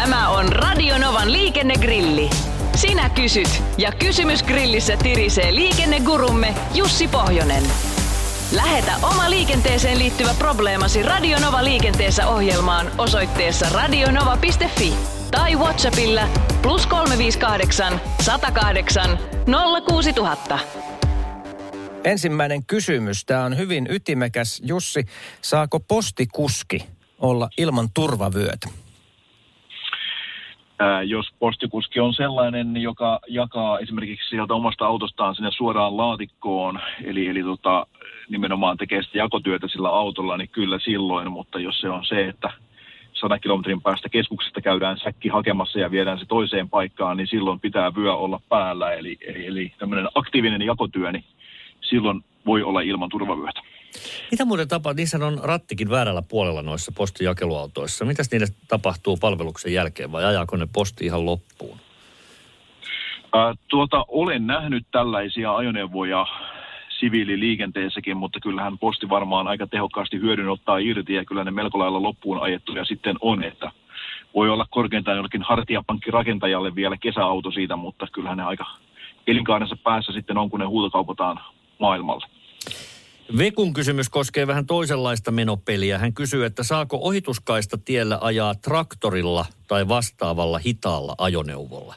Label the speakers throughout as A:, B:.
A: Tämä on Radionovan liikennegrilli. Sinä kysyt ja kysymys grillissä tirisee liikennegurumme Jussi Pohjonen. Lähetä oma liikenteeseen liittyvä probleemasi Radionova liikenteessä ohjelmaan osoitteessa radionova.fi tai Whatsappilla plus 358 108 06000.
B: Ensimmäinen kysymys. Tämä on hyvin ytimekäs. Jussi, saako postikuski olla ilman turvavyötä?
C: Jos postikuski on sellainen, joka jakaa esimerkiksi sieltä omasta autostaan sinne suoraan laatikkoon, eli, eli tota, nimenomaan tekee sitä jakotyötä sillä autolla, niin kyllä silloin, mutta jos se on se, että 100 kilometrin päästä keskuksesta käydään säkki hakemassa ja viedään se toiseen paikkaan, niin silloin pitää vyö olla päällä. Eli, eli, eli tämmöinen aktiivinen jakotyö, niin silloin voi olla ilman turvavyötä.
D: Mitä muuten tapaa? Niissä on rattikin väärällä puolella noissa postijakeluautoissa. Mitäs niille tapahtuu palveluksen jälkeen vai ajaako ne posti ihan loppuun?
C: Ää, tuota, olen nähnyt tällaisia ajoneuvoja siviililiikenteessäkin, mutta kyllähän posti varmaan aika tehokkaasti hyödyn ottaa irti ja kyllä ne melko lailla loppuun ajettuja sitten on, että voi olla korkeintaan jollekin hartiapankkirakentajalle vielä kesäauto siitä, mutta kyllähän ne aika elinkaarensa päässä sitten on, kun ne huutokaupataan maailmalle.
D: Vekun kysymys koskee vähän toisenlaista menopeliä. Hän kysyy, että saako ohituskaista tiellä ajaa traktorilla tai vastaavalla hitaalla ajoneuvolla.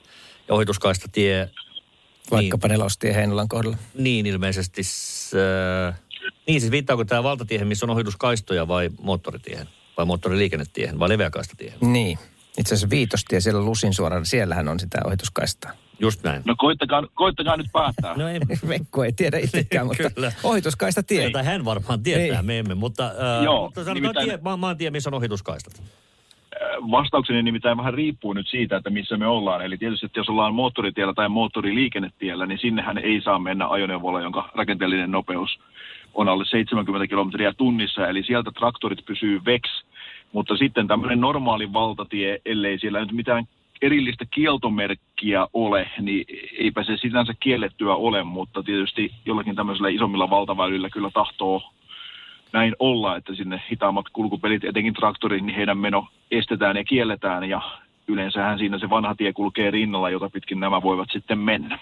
D: Ja ohituskaista tie...
B: Vaikkapa niin, nelostie Heinolan kohdalla.
D: Niin ilmeisesti. Äh, niin siis viittaako tämä valtatiehen, missä on ohituskaistoja vai moottoritiehen? Vai moottoriliikennetiehen vai leveäkaistatiehen?
B: Niin. Itse asiassa viitostie siellä Lusin suoraan, siellähän on sitä ohituskaistaa.
D: Just näin.
C: No koittakaa, koittakaa nyt päättää.
D: No ei,
B: Vekku ei tiedä itsekään, mutta
D: Kyllä.
B: ohituskaista tie.
D: tai hän varmaan tietää,
B: Ei.
D: me emme, mutta, äh,
C: Joo,
D: mutta sanotaan
C: nimittäin-
D: tie, maa, maantie, missä on ohituskaistat.
C: Vastaukseni nimittäin vähän riippuu nyt siitä, että missä me ollaan. Eli tietysti, että jos ollaan moottoritiellä tai moottoriliikennetiellä, niin sinnehän ei saa mennä ajoneuvolla, jonka rakenteellinen nopeus on alle 70 kilometriä tunnissa. Eli sieltä traktorit pysyy veks. Mutta sitten tämmöinen normaali valtatie, ellei siellä nyt mitään erillistä kieltomerkkiä ole, niin eipä se sinänsä kiellettyä ole, mutta tietysti jollakin tämmöisellä isommilla valtaväylillä kyllä tahtoo näin olla, että sinne hitaammat kulkupelit, etenkin traktorit, niin heidän meno estetään ja kielletään ja yleensähän siinä se vanha tie kulkee rinnalla, jota pitkin nämä voivat sitten mennä.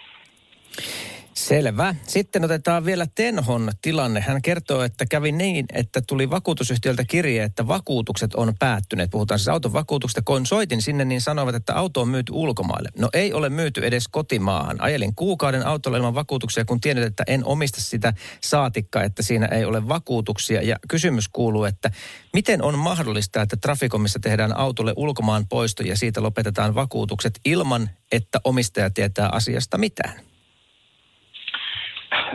B: Selvä. Sitten otetaan vielä Tenhon tilanne. Hän kertoo, että kävi niin, että tuli vakuutusyhtiöltä kirje, että vakuutukset on päättyneet. Puhutaan siis auton vakuutuksesta. Kun soitin sinne, niin sanovat, että auto on myyty ulkomaille. No ei ole myyty edes kotimaahan. Ajelin kuukauden autolla ilman vakuutuksia, kun tiedän, että en omista sitä saatikkaa, että siinä ei ole vakuutuksia. Ja kysymys kuuluu, että miten on mahdollista, että Trafikomissa tehdään autolle ulkomaan poisto ja siitä lopetetaan vakuutukset ilman, että omistaja tietää asiasta mitään?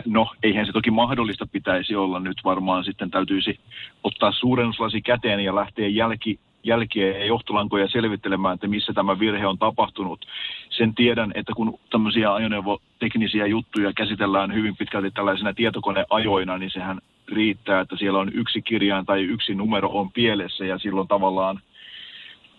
C: No, eihän se toki mahdollista pitäisi olla. Nyt varmaan sitten täytyisi ottaa suurennuslasi käteen ja lähteä jälki, jälkiä ja johtolankoja selvittelemään, että missä tämä virhe on tapahtunut. Sen tiedän, että kun tämmöisiä ajoneuvoteknisiä juttuja käsitellään hyvin pitkälti tällaisena tietokoneajoina, niin sehän riittää, että siellä on yksi kirjain tai yksi numero on pielessä ja silloin tavallaan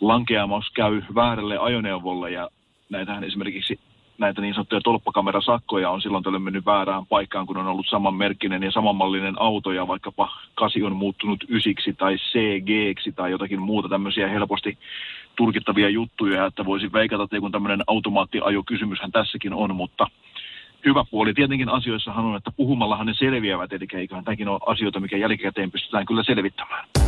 C: lankeamus käy väärälle ajoneuvolle ja näitähän esimerkiksi näitä niin sanottuja tolppakamerasakkoja on silloin tällöin mennyt väärään paikkaan, kun on ollut samanmerkkinen ja samanmallinen auto ja vaikkapa kasi on muuttunut ysiksi tai CG tai jotakin muuta tämmöisiä helposti tulkittavia juttuja, että voisin veikata, että kun tämmöinen automaattiajokysymyshän tässäkin on, mutta hyvä puoli tietenkin asioissahan on, että puhumallahan ne selviävät, eli eiköhän tämäkin ole asioita, mikä jälkikäteen pystytään kyllä selvittämään.